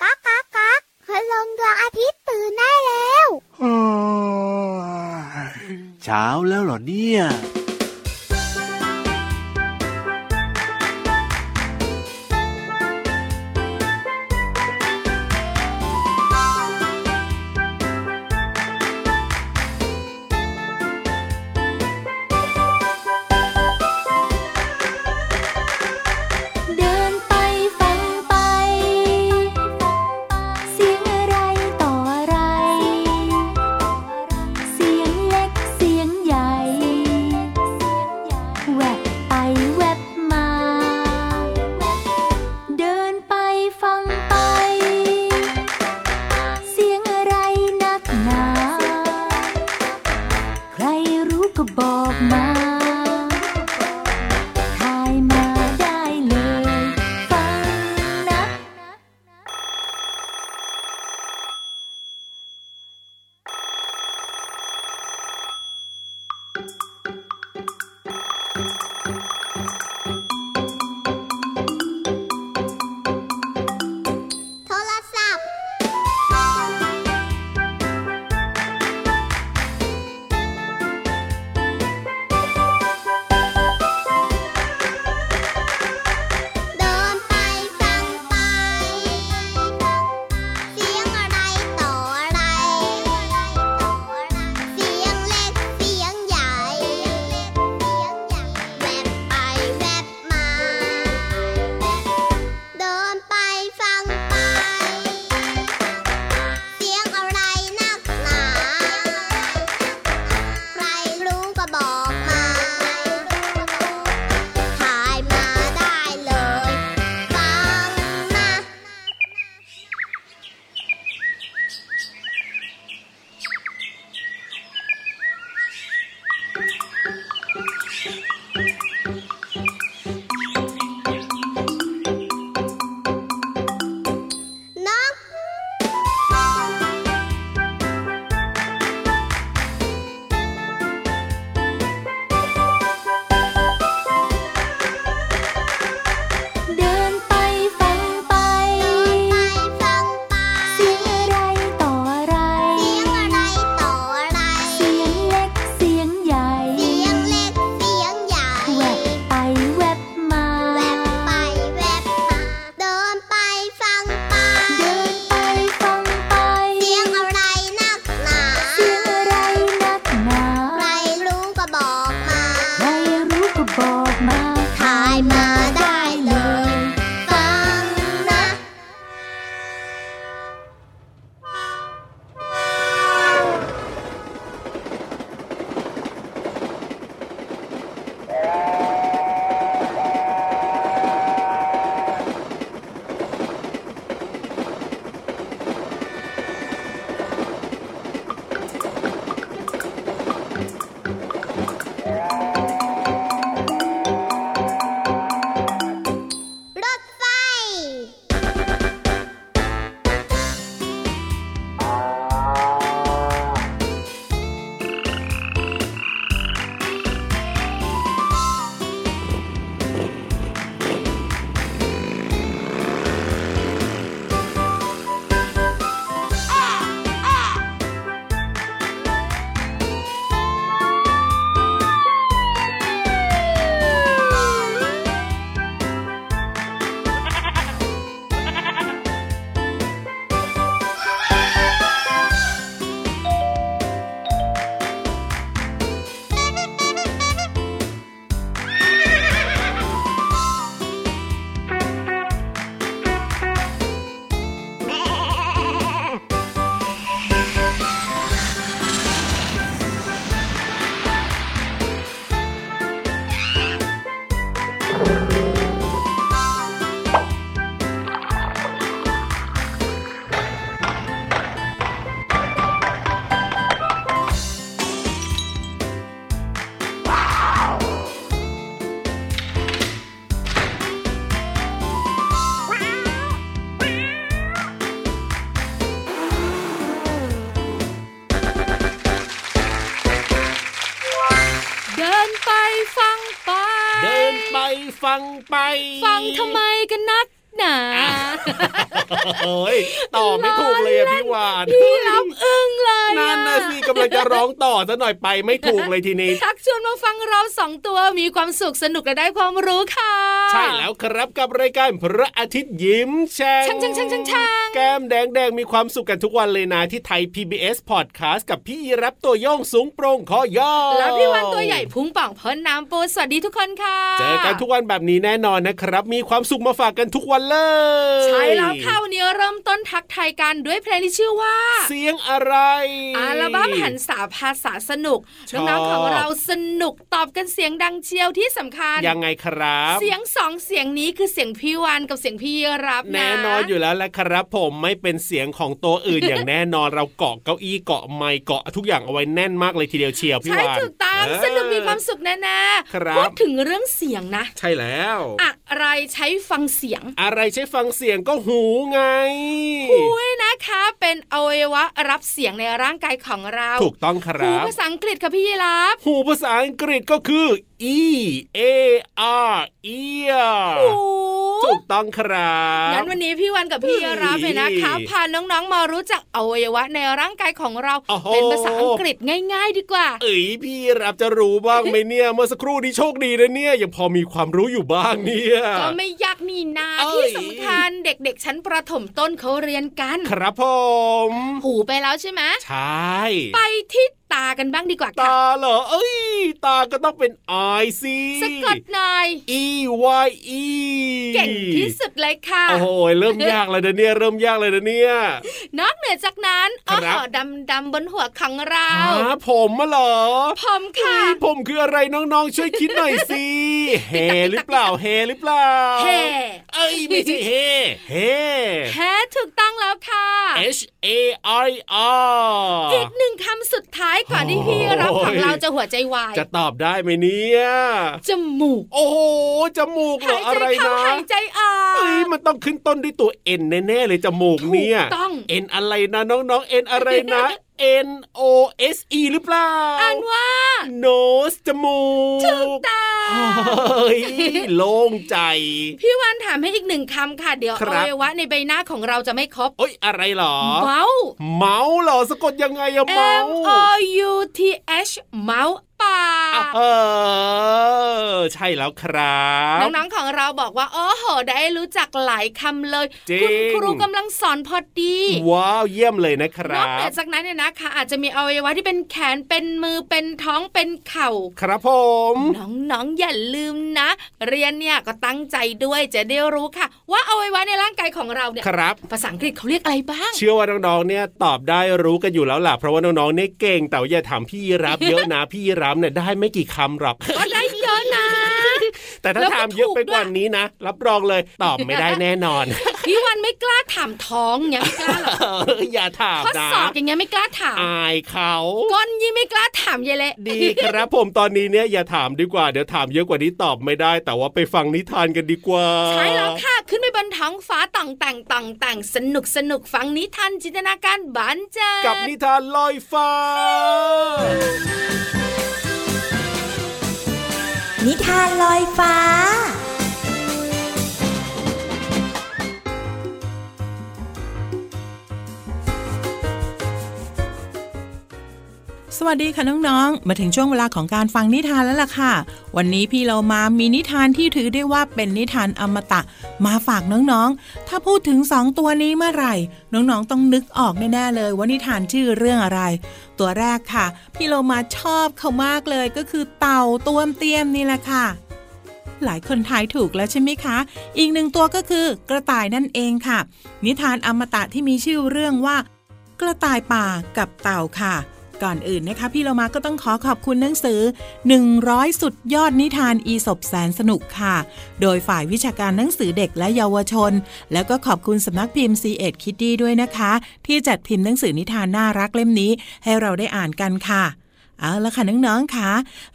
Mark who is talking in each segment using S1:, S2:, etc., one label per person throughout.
S1: กากกักกักพลงดวงอาทิตย์ตื่นได้แล้ว
S2: เช้าแล้วเหรอเนี่ย ฟังไป
S3: ฟังทำไมกันนัก หนา
S4: เฮ้ยต่อไม่ถูกเลยอะพี่วาน
S3: พี่รับอึ้งเลย
S4: นั่น
S3: อะ
S4: นะสิกำลังจะร้องต่อซะหน่อยไปไม่ถูกเลยทีนี้
S3: ทักชวนมาฟังเราสองตัวมีความสุขสนุกและได้ความรู้ค่ะ
S4: ใช่แล้วครับกับรายการพระอาทิตย์ยิ้มแฉ่ง
S3: ช่างช่างช่างช่างช่าง
S4: แก้มแดงแดงมีความสุขกันทุกวันเลยนะที่ไทย PBS Podcast กับพี่รับตัวโยงสูงโปร่งคอย่อ
S3: แล้วพี่วันตัวใหญ่พุงป่องพ้นน้ำปูสวัสดีทุกคนค่ะ
S4: เจอกันทุกวันแบบนี้แน่นอนนะครับ มีความสุขมาฝากกันทุกวันเลย
S3: ใช่แล้วค่ะวันนี้เริ่มต้นทักทายกันด้วยเพลงที่ชื่อว่า
S4: เสียงอะไร
S3: อัลบั้มหันษาภาษาสนุก
S4: ชอบ
S3: น้องๆของเราสนุกตอบกันเสียงดังเชียวที่สำคัญ
S4: ยังไงครับ
S3: เสียงสองเสียงนี้คือเสียงพี่วันกับเสียงพี่รับนะ
S4: แน่นอนอยู่แล้วแหละครับ ผมไม่เป็นเสียงของตัวอื่นอย่างแน่นอนเราเกาะเก้าอี้เกาะไม้เกาะทุกอย่างเอาไว้แน่นมากเลยทีเดียวเชียวพี่
S3: ใช่
S4: วาน
S3: ถูกต้อง
S4: เออ
S3: สนุกมีความสุขแน่ๆ
S4: ครับ
S3: พูดถึงเรื่องเสียงนะ
S4: ใช่แล้ว
S3: อะไรใช้ฟังเสียง
S4: อะไรใช้ฟังเสียงก็หูไง
S3: หูเนี่ยนะคะ เป็นอวัยวะรับเสียงในร่างกายของเรา
S4: ถูกต้องค
S3: หู
S4: รับ
S3: ภาษาอังกฤษค่ะพี่ยีรับ
S4: หูภาษาอังกฤษก็คือ e a r ear
S3: หู
S4: ถูกต้องครับ
S3: งั้นวันนี้พี่วันกับพี่ยีรับเนี่ยนะคะ
S4: เฮ้ย
S3: พาน้องๆมารู้จักอวัยวะในร่างกายของเรา
S4: โอ้โห
S3: เป็นภาษาอังกฤษง่าย ๆ ดีกว่า
S4: เอ้ยพี่รับจะรู้บ้างไหมเนี่ยเมื่อสักครู่นี้โชคดีนะเนี่ยยังพอมีความรู้อยู่บ้างเนี่ย
S3: ก็ไม่ยากนี่นา
S4: เอ้ย
S3: ที่สำคัญเด็กๆชั้นประถมต้นเขาเรียนกัน
S4: ครับผม
S3: หูไปแล้วใช่ไหม
S4: ใช่
S3: ไปที่ตากันบ้างดีกว่าค่ะ
S4: ตาเหรอ เอ้ย ตาก็ต้องเป็น I สิ
S3: สะกดหน่อย
S4: E Y E
S3: เก่งที่สุดเลยค่ะ
S4: โอ้โหเริ่มยากเลยนะเนี่ย เริ่มยากเลยนะเนี่ย
S3: นอกเหนือจากนั้น
S4: ครั
S3: อ๋
S4: บ
S3: อดำดำๆบนหัวของเรา
S4: หาผมมาเหรอ
S3: ผมค่ะ
S4: เอ้ยผมคืออะไรน้องๆ ช่วยคิดหน่อยสิ เฮหรือเปล่า เฮหรือเปล่า
S3: เฮ
S4: เอ้ยไม่ใช่เฮ เฮ
S3: แฮถูกต้องแล้วค่ะ
S4: H A I R
S3: อีกหนึ่งคำสุดท้ายก่อนที่พี่รับของเราจะหัวใจวาย
S4: จะตอบได้ไหมเนี่ย
S3: จมูก
S4: โอ้โหจมูกเหรอ
S3: หาย
S4: อะไร
S3: ใจเข้า
S4: นะ
S3: หายใจออ
S4: เอ้ย
S3: ก
S4: มันต้องขึ้นต้นด้วยตัว N แน่ๆเลยจมูกเนี่ย
S3: ถูกต้อง
S4: N อะไรนะน้องๆ N อะไรนะ N O S E หรือเปล่า
S3: อ่านว่า
S4: nose จมูก
S3: ถูกต้อง
S4: เฮ้ย โล่งใจ
S3: พี่วันถามให้อีกหนึ่งคำค่ะ เดี๋ยว
S4: ค
S3: อ
S4: รับ
S3: วัยวะในใบหน้าของเราจะไม่ครบ
S4: เอ้ยอะไรเหรอ
S3: เมาส์
S4: เมาส์เหรอสะกดยังไงอะเมา
S3: M
S4: ส์
S3: O U T H เมาส์ ปาก
S4: เออ ใช่แล้วครับ
S3: น้องๆของเราบอกว่าโอ้โหได้รู้จักหลายคำเลย
S4: จริง
S3: คุณครูกำลังสอนพอดี
S4: ว้าวเยี่ยมเลยนะคนรั
S3: อกเหนือบจากนั้นเนี่ยนะคะ อาจจะมีอวัยวะที่เป็นแขนเป็นมือเป็นท้องเป็นเข่า
S4: ครับผม
S3: น้องๆอย่าลืมนะ เรียนเนี่ยก็ตั้งใจด้วยจะได้รู้ค่ะ ว่าอวัยวะในร่างกายของเราเนี่ย
S4: ครับ
S3: ภาษาอังกฤษเขาเรียกอะไรบ้าง
S4: เชื่อว่าน้องๆเนี่ยตอบได้รู้กันอยู่แล้วล่ะเพราะว่าน้องๆเนี่ยเก่งแต่ว่าอย่าถามพี่รับเยอะนะพี่รับเนี่ยได้ไม่กี่คำหรอก
S3: ก็ได้เยอะนะ
S4: แต่ถ้า
S3: แล้วก็
S4: ถามเยอะไป
S3: ถูกด้วย
S4: กว่านี้นะ รับรองเลยตอบไม่ได้แน่นอน
S3: พี่วันไม่กล้าถามท้องอย่างไม่กล้าหรอก
S4: เอออย่าถาม
S3: ข้อ
S4: นะ
S3: สอบอย่างเงี้ยไม่กล้าถาม
S4: อายเขา
S3: ก้นยี่ไม่กล้าถามเยายเละ
S4: ดีครับผมตอนนี้เนี่ยอย่าถามดีกว่าเดี๋ยวถามเยอะกว่านี้ตอบไม่ได้ แต่ว่าไปฟังนิทานกันดีกว่า
S3: ใช่แล้วค่ะขึ้นไปบนท้องฟ้าต่องแต่งต่องแต่งสนุกสนุกฟังนิทานจินตนาการบันเจิด
S4: กับนิทานลอยฟ้า
S5: นิทานลอยฟ้า
S6: สวัสดีค่ะน้องๆ มาถึงช่วงเวลาของการฟังนิทานแล้วล่ะค่ะ วันนี้พี่เรามามีนิทานที่ถือได้ว่าเป็นนิทานอมตะ มาฝากน้องๆ ถ้าพูดถึงสองตัวนี้เมื่อไหร่ น้องๆ ต้องนึกออกแน่ๆเลยว่านิทานชื่อเรื่องอะไร ตัวแรกค่ะ พี่เรามาชอบเขามากเลยก็คือเต่าตัวมเตียมนี่แหละค่ะ หลายคนทายถูกแล้วใช่ไหมคะ อีกหนึ่งตัวก็คือกระต่ายนั่นเองค่ะ นิทานอมตะที่มีชื่อเรื่องว่า กระต่ายป่ากับเต่าค่ะ ก่อนอื่นนะคะ พี่เรามาก็ต้องขอขอบคุณหนังสือ 100 สุดยอดนิทานอีสบแสนสนุกค่ะ โดยฝ่ายวิชาการหนังสือเด็กและเยาวชน แล้วก็ขอบคุณสำนักพิมพ์ C ีเอ็ดคิตตี้ด้วยนะคะ ที่จัดพิมพ์หนังสือนิทานน่ารักเล่มนี้ ให้เราได้อ่านกันค่ะเอาละค่ะน้องๆค่ะ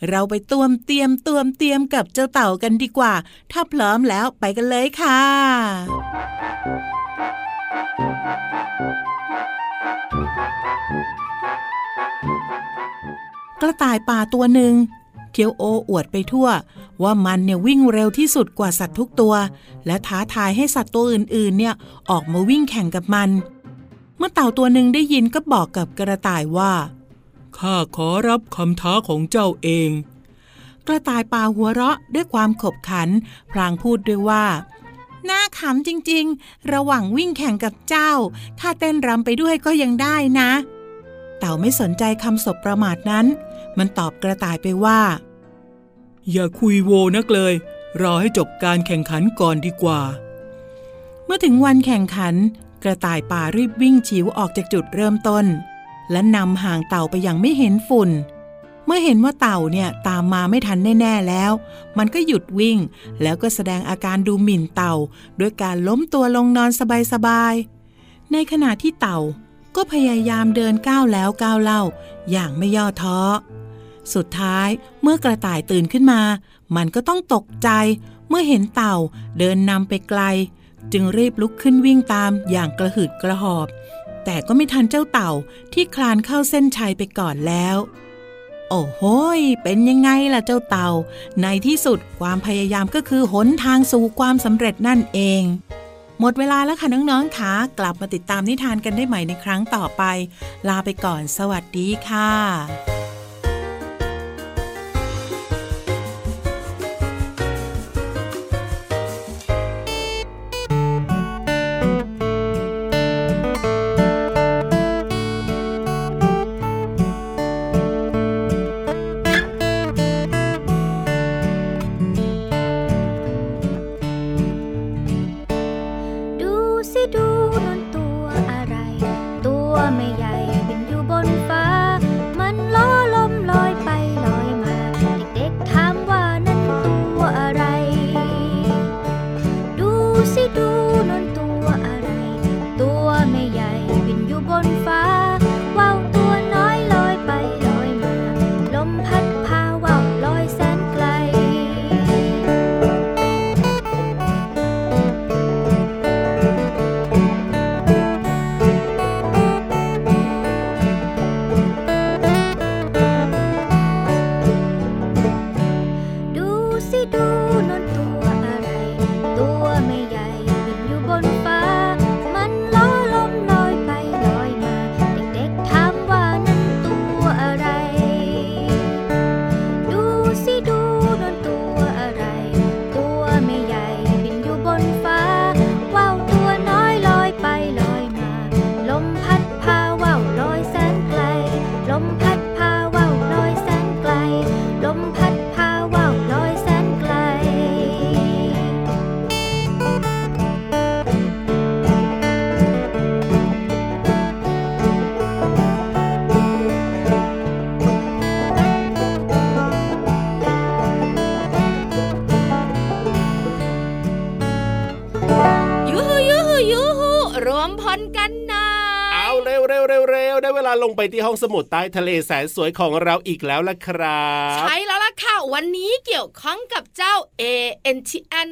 S6: เราไปตวมเตรียมตวมเตรียมกับเจ้าเต่ากันดีกว่า ถ้าพร้อมแล้วไปกันเลยค่ะ กระต่ายป่าตัวหนึ่งเคียวโออวดไปทั่ว ว่ามันเนี่ยวิ่งเร็วที่สุดกว่าสัตว์ทุกตัว และท้าทายให้สัตว์ตัวอื่นๆ เนี่ยออกมาวิ่งแข่งกับมัน เมื่อเต่าตัวหนึ่งได้ยินก็บอกกับกระต่ายว่าข้าขอรับคำท้าของเจ้าเอง กระต่ายป่าหัวเราะด้วยความขบขัน พลางพูดด้วยว่าน่าขำจริงๆ ระหว่างวิ่งแข่งกับเจ้าข้าเต้นรำไปด้วยก็ยังได้นะ เต่าไม่สนใจคำสบประมาทนั้น มันตอบกระต่ายไปว่า อย่าคุยโวนักเลย รอให้จบการแข่งขันก่อนดีกว่า เมื่อถึงวันแข่งขัน กระต่ายป่ารีบวิ่งฉิวออกจากจุดเริ่มต้น และนำห่างเต่าไปอย่างไม่เห็นฝุ่น เมื่อเห็นว่าเต่าเนี่ยตามมาไม่ทันแน่ๆแล้ว มันก็หยุดวิ่ง แล้วก็แสดงอาการดูหมิ่นเต่า ด้วยการล้มตัวลงนอนสบายๆในขณะที่เต่า ก็พยายามเดินก้าวแล้วก้าวเล่า อย่างไม่ย่อท้อ สุดท้ายเมื่อกระต่ายตื่นขึ้นมา มันก็ต้องตกใจ เมื่อเห็นเต่าเดินนำไปไกล จึงรีบลุกขึ้นวิ่งตามอย่างกระหืดกระหอบ แต่ก็ไม่ทันเจ้าเต่าที่คลานเข้าเส้นชัยไปก่อนแล้วโอ้โหเป็นยังไงล่ะเจ้าเต่า ในที่สุดความพยายามก็คือหนทางสู่ความสำเร็จนั่นเอง หมดเวลาแล้วค่ะน้องๆค่ะกลับมาติดตามนิทานกันได้ใหม่ในครั้งต่อไป ลาไปก่อนสวัสดีค่ะ
S4: งไปที่ห้องสมุดใต้ทะเลแสนสวยของเราอีกแล้วล่ะครับ
S3: ใช่แล้วล่ะค่ะ วันนี้เกี่ยวข้องกับเจ้า A N T N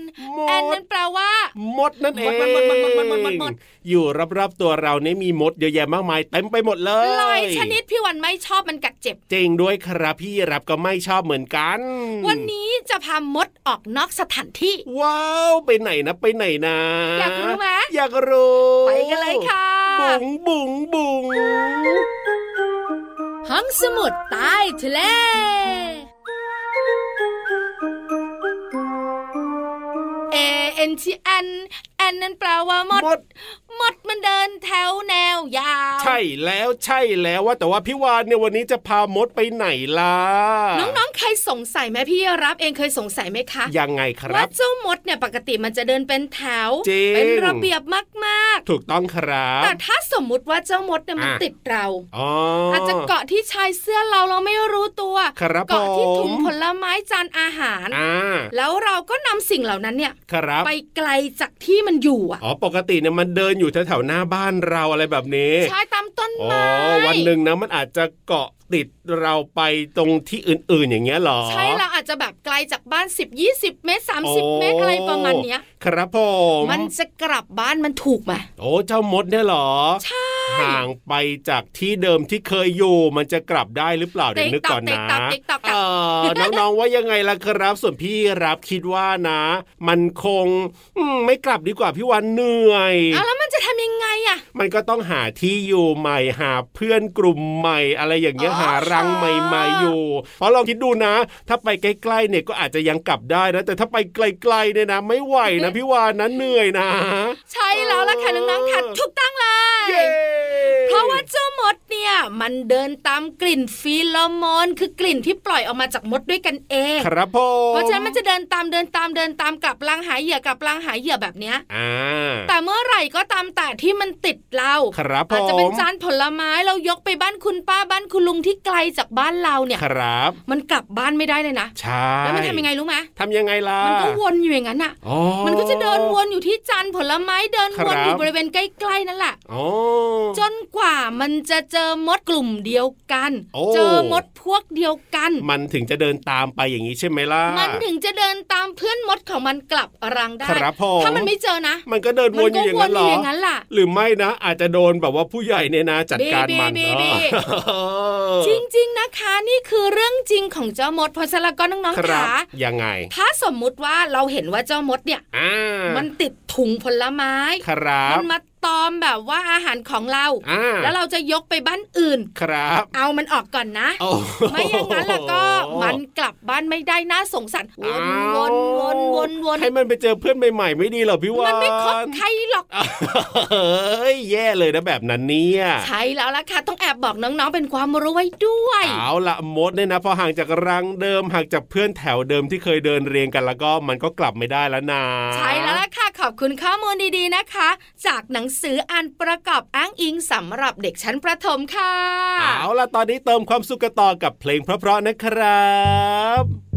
S3: แอนั่นแปลว่า
S4: มดนั่นเอง
S3: มดมดมดมดมดมดมด
S4: อยู่รอบๆตัวเราเนี่ยมีมดเยอะแยะมากมายเต็มไปหมดเลย
S3: ลอยชนิดพี่วันไม่ชอบมันกัดเจ็บ
S4: จริงด้วยครับพี่รับก็ไม่ชอบเหมือนกัน
S3: วันนี้จะพามดออกนอกสถานที่
S4: ว้าวไปไหนนะไปไหนนะ
S3: อยากรู้ไหม
S4: อยากรู้
S3: ไปกันเลยค่ะ
S4: บุ๋งบุ๋งบุ๋ง
S3: ห้องสมุดใต้ทะเล A N T N N นั้ นแปลว่ามด
S4: มด
S3: มดมันเดินแถวแนวยาว
S4: ใช่แล้วใช่แล้วว่าแต่ว่าพี่วานเนี่ยวันนี้จะพามดไปไหนล่ะ
S3: น้องๆเคยสงสัยไหมพี่รับเองเคยสงสัยไหมคะ
S4: ยังไงครั
S3: ว่า
S4: บ
S3: เจ้ามดเนี่ยปกติมันจะเดินเป็นแถว
S4: จริง
S3: เป็นระเบียบมาก
S4: ถูกต้องครับ
S3: ๆแต่ถ้าสมมุติว่าเจ้ามดเนี่ยมัน
S4: อะ
S3: ติดเรา
S4: อ๋อ
S3: อา
S4: อา
S3: จจะเกาะที่ชายเสื้อเราเราไม่รู้ตัว
S4: ครับ
S3: เกาะที่ถุง
S4: ผม
S3: ผลไม้จานอาหาร
S4: อ่า
S3: แล้วเราก็นำสิ่งเหล่านั้นเนี่ย
S4: ครับ
S3: ไปไกลจากที่มันอยู่อะ
S4: อ๋อปกติเนี่ยมันเดินอยู่แถวๆหน้าบ้านเราอะไรแบบนี้
S3: ใช่ตามต้น
S4: อ๋อ
S3: ไม้
S4: วันหนึ่งนะมันอาจจะเกาะ ติดเราไปตรงที่อื่นๆอย่างเงี้ยเหรอ
S3: ใช่เราอาจจะแบบไกลจากบ้าน 10 20 เมตร
S4: โอ้
S3: 30 เมตรอะไรประมาณเนี้ย
S4: ครับผม
S3: มันจะกลับบ้านมันถูกไหม
S4: โอ้เจ้ามดเนี่ยเหรอ
S3: ใช่
S4: ห่างไปจากที่เดิมที่เคยอยู่มันจะกลับได้หรือเปล่าเดี๋ยวนึกก่อนนะ
S3: ติ๊กต๊อกติ๊กต๊อก
S4: เออน้องๆว่ายังไงล่ะครับ ส่วนพี่รับคิดว่านะ มันคงอืมไม่กลับดีกว่าพี่วันเหนื่อย
S3: เอาแล้วมันจะทำยังไงอะ
S4: มันก็ต้องหาที่อยู่ใหม่หาเพื่อนกลุ่มใหม่อะไรอย่างเงี้ย
S3: อ๋อ
S4: หารังใหม่ๆอยู่ เพราะลองคิดดูนะ ถ้าไปใกล้ๆเนี่ยก็อาจจะยังกลับได้นะแต่ถ้าไปไกลๆเนี่ยนะ ไม่ไหวนะพี่วานนะเหนื่อยนะ
S3: ใช่แล้วล่ะค่ะน้องๆค่ะถูกต้องเลย
S4: เย้
S3: เพราะว่าเจ้ามดเนี่ยมันเดินตามกลิ่นฟีโรโมนคือกลิ่นที่ปล่อยออกมาจากมดด้วยกันเอง
S4: ครับผม
S3: เพราะฉะนั้นมันจะเดินตามเดินตามเดินตามกลับลังหาเหยื่อกลับลังหาเหยื่อแบบเนี้ย
S4: อ่า
S3: แต่เมื่อไหร่ก็ตามแต่ที่มันติดเรา
S4: ครับผม
S3: อาจจะเป็นจานผลไม้เรายกไปบ้านคุณป้าบ้านคุณลุงที่ไกลจากบ้านเราเนี่ย
S4: ครับ
S3: มันกลับบ้านไม่ได้เลยนะ
S4: ใช่
S3: แล้วมันทำยังไงรู้ไหม
S4: ทำยังไงล่ะ
S3: มันก็วนอยู่อย่างนั้นอะ
S4: อ๋อ
S3: มันก็จะเดินวนอยู่ที่จานผลไม้เดิน
S4: ครับ
S3: วนอยู่บริเวณใกล้ๆนั่นแหละ
S4: อ๋อ
S3: จนกว่ามันจะเจอมดกลุ่มเดียวกัน
S4: โอ้
S3: เจอมดพวกเดียวกัน
S4: มันถึงจะเดินตามไปอย่างนี้ใช่ไหมล่ะ
S3: มันถึงจะเดินตามเพื่อนมดของมันกลับรังได้
S4: ครับผม
S3: ถ้ามันไม่เจอนะ
S4: มันก็เดินวนอยู่อย่างนั้นเหร
S3: มั
S4: อ
S3: ก็วนอยู่อย่างนั้นล่ะ
S4: หรือไม่นะ อาจจะโดนแบบว่าผู้ใหญ่เนี่ยนะ จัดการมัน
S3: บีบีบี
S4: เออ
S3: จริง ๆนะคะ นี่คือเรื่องจริงของเจ้ามดเพราะฉะนั้นแล้วก็น้อง
S4: ค
S3: ๆ
S4: รับ
S3: ขา
S4: ยังไง
S3: ถ้าสมมุติว่าเราเห็นว่าเจ้ามดเนี่ย
S4: อ่า
S3: มันติดถุงผลไม้
S4: ครับ
S3: มันมาตอมแบบว่าอาหารของเรา
S4: อ่า
S3: แล้วเราจะยกไปบ้านอื่น
S4: ครับ
S3: เอามันออกก่อนนะ
S4: โอ้
S3: ไม่อย่างนั้นแล้วก็มันกลับบ้านไม่ได้น่าสงสารว
S4: อ้านว
S3: วนวนวนวน
S4: ให้มันไปเจอเพื่อนใหม่ๆไม่ดีเหรอพี่วาน
S3: มันไม่คบใครหรอก
S4: เฮ้ยแย่เลยนะแบบนั้นเนี่ย
S3: ใช่แล้วล่ะค่ะต้องแอบบอกน้องๆเป็นความรู้ไว้ด้วย
S4: เอาละมดเนี่ยนะพอห่างจากรังเดิมห่างจากเพื่อนแถวเดิมที่เคยเดินเรียงกันแล้วก็มันก็กลับไม่ได้แล้วนะ
S3: ใช่แล้วล่ะค่ะขอบคุณข้อมูลดีๆนะคะ จากหนังสืออ่านประกอบอ้างอิงสำหรับเด็กชั้นประถมค่ะ
S4: เอาล่ะตอนนี้เติมความสุขกันต่อกับเพ
S1: ลงเพราะๆนะครับ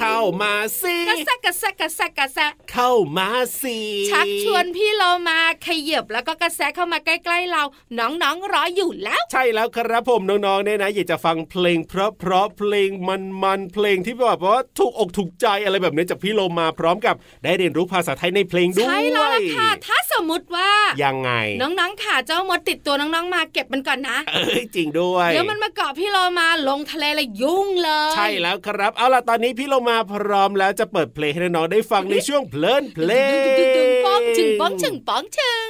S1: เข้า
S4: มาสิ
S3: กระแซะกระ แซะกระแซะกระแซะ
S4: เข้ามาสิ
S3: ชักชวนพี่เรามาขยับแล้วก็กระแซะเข้ามาใกล้ๆเรา น้องๆรออยู่แล้ว
S4: ใช่แล้วครับผมน้องๆเนี่ยนะอยากจะฟังเพลงเพราะเพราะๆเพลงมันๆเพลงที่แบบว่าถูกอกถูกใจอะไรแบบนี้จากพี่โลมาพร้อมกับ ได้เรียนรู้ภาษาไทยในเพลงด้วย
S3: ใช่แล้วล่ะค่ะถ้าสมมุติว่า
S4: ยังไง
S3: น้องๆค่ะเจ้ามดติดตัวน้องๆมาเก็บมันก่อนนะ
S4: เอ้ยจริงด้วย
S3: เดี๋ยวมันมาเกาะพี่โลมาลงทะเลเลยยุ่งเลย
S4: ใช่แล้วครับ เอาล่ะตอนนี้พี่โลมาพร้อมแล้วจะเปิดเพลงให้น้องๆได้ฟังในช่วงเพลินเพลง
S3: ป้องชึงป้องชึงป้องชึง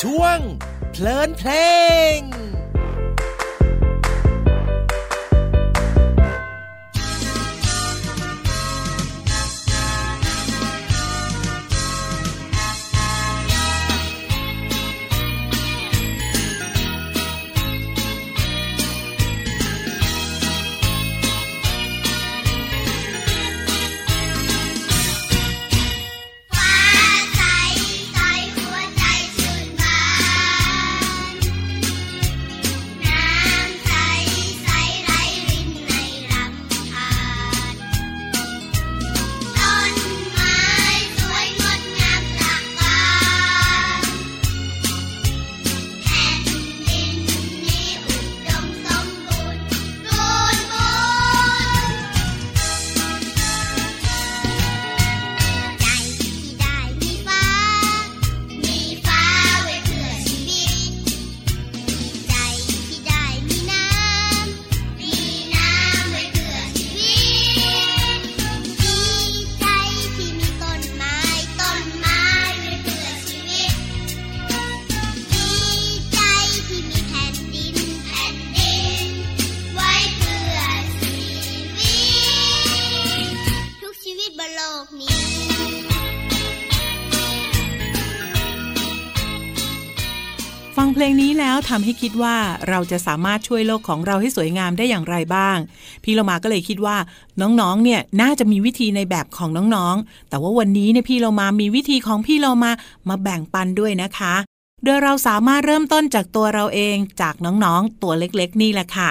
S2: ช่วงเพลินเพลง
S1: ฟั
S6: งเพลงนี้แล้วทำให้คิดว่าเราจะสามารถช่วยโลกของเราให้สวยงามได้อย่างไรบ้าง พี่เรามาก็เลยคิดว่าน้องๆ เนี่ยน่าจะมีวิธีในแบบของน้องๆ แต่ว่าวันนี้เนี่ยพี่เรามามีวิธีของพี่เรามามาแบ่งปันด้วยนะคะ โดยเราสามารถเริ่มต้นจากตัวเราเองจากน้องๆ ตัวเล็กๆ นี่แหละค่ะ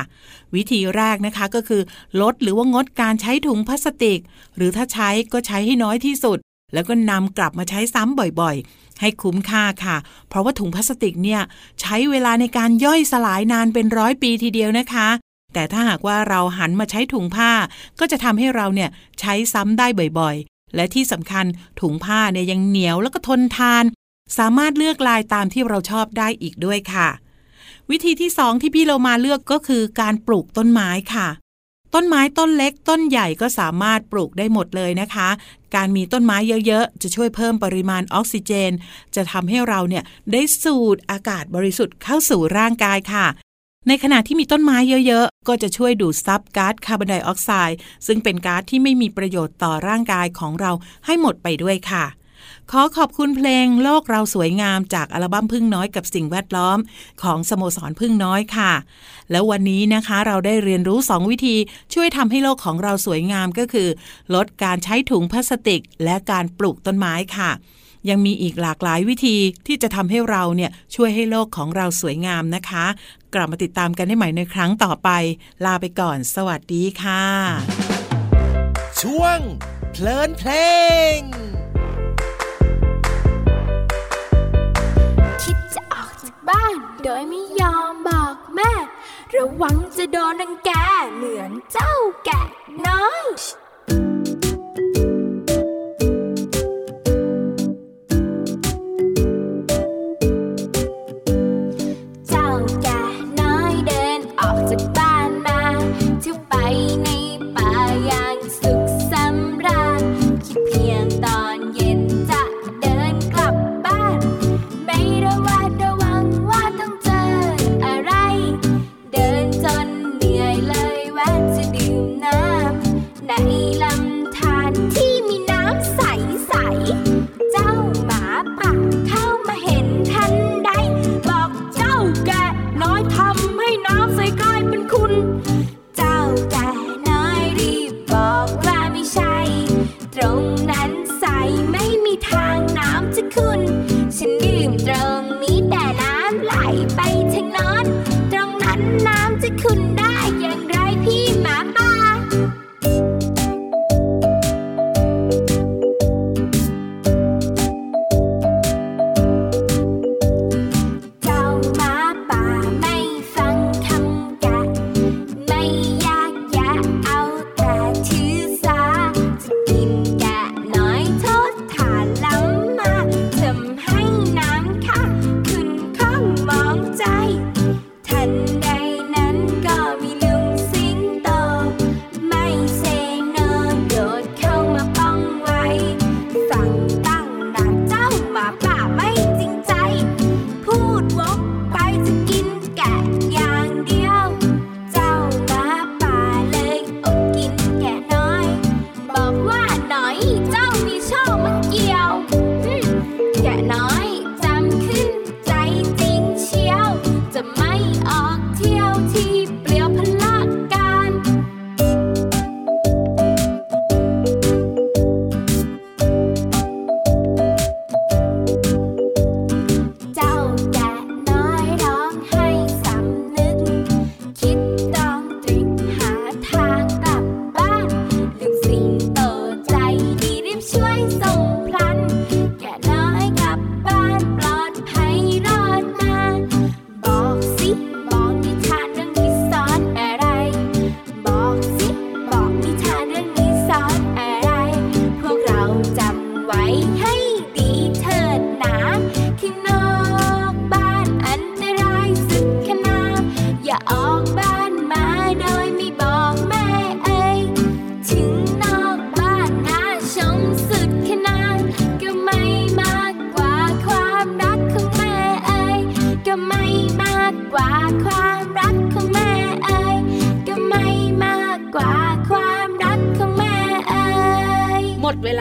S6: วิธีแรกนะคะก็คือ ลดหรือว่างดการใช้ถุงพลาสติก หรือถ้าใช้ก็ใช้ให้น้อยที่สุด แล้วก็นำกลับมาใช้ซ้ำบ่อยๆ ให้คุ้มค่าค่ะ เพราะว่าถุงพลาสติกเนี่ยใช้เวลาในการย่อยสลายนานเป็นร้อยปีทีเดียวนะคะ แต่ถ้าหากว่าเราหันมาใช้ถุงผ้า ก็จะทำให้เราเนี่ยใช้ซ้ำได้บ่อยๆ และที่สำคัญถุงผ้าเนี่ยยังเหนียวแล้วก็ทนทาน สามารถเลือกลายตามที่เราชอบได้อีกด้วยค่ะ วิธีที่สองที่พี่เรามาเลือกก็คือการปลูกต้นไม้ค่ะ ต้นไม้ต้นเล็กต้นใหญ่ก็สามารถปลูกได้หมดเลยนะคะ การมีต้นไม้เยอะๆ จะช่วยเพิ่มปริมาณออกซิเจน จะทำให้เราเนี่ยได้สูดอากาศบริสุทธิ์เข้าสู่ร่างกายค่ะ ในขณะที่มีต้นไม้เยอะๆ ก็จะช่วยดูดซับก๊าซคาร์บอนไดออกไซด์ซึ่งเป็นก๊าซที่ไม่มีประโยชน์ต่อร่างกายของเราให้หมดไปด้วยค่ะ ขอขอบคุณเพลงโลกเราสวยงามจากอัลบั้มพึ่งน้อยกับสิ่งแวดล้อม ของสโมสรพึ่งน้อยค่ะ แล้ววันนี้นะคะเราได้เรียนรู้ 2 วิธีช่วยทำให้โลกของเราสวยงามก็คือ ลดการใช้ถุงพลาสติก และการปลูกต้นไม้ค่ะยังมีอีกหลากหลายวิธีที่จะทำให้เราเนี่ยช่วยให้โลกของเราสวยงามนะคะ กลับมาติดตามกันได้ใหม่ในครั้งต่อไป ลาไปก่อน สวัสดีค่ะ
S2: ช่วง เพลินเพลง
S7: บ้าน โดยไม่ยอมบอกแม่ ระวังจะโดนรังแกเหมือนเจ้าแกะน้อย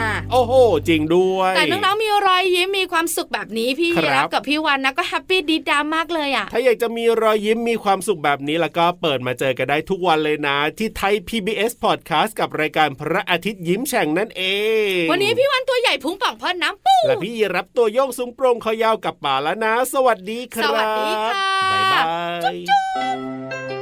S3: ล่ะ
S4: โอ้โห จริงด้วย
S3: แต่น้องๆมีรอยยิ้มมีความสุขแบบนี้พี่
S4: ครับ
S3: รับกับพี่วันนะก็แฮปปี้ดีดามากเลยอะ
S4: ถ้าอยากจะมีรอยยิ้มมีความสุขแบบนี้แล้วก็เปิดมาเจอกันได้ทุกวันเลยนะ ที่ไทย PBS Podcast กับรายการพระอาทิตย์ยิ้มแฉ่งนั่นเอง
S3: วันนี้พี่วันตัวใหญ่พุงป่องพอน้ำปู
S4: และพี่รับตัวโยงสูงโปร่งคอยาวกับป่าแล้วนะ สวัสดีครับ
S3: สวัสดีค่ะ
S4: บ๊ายบาย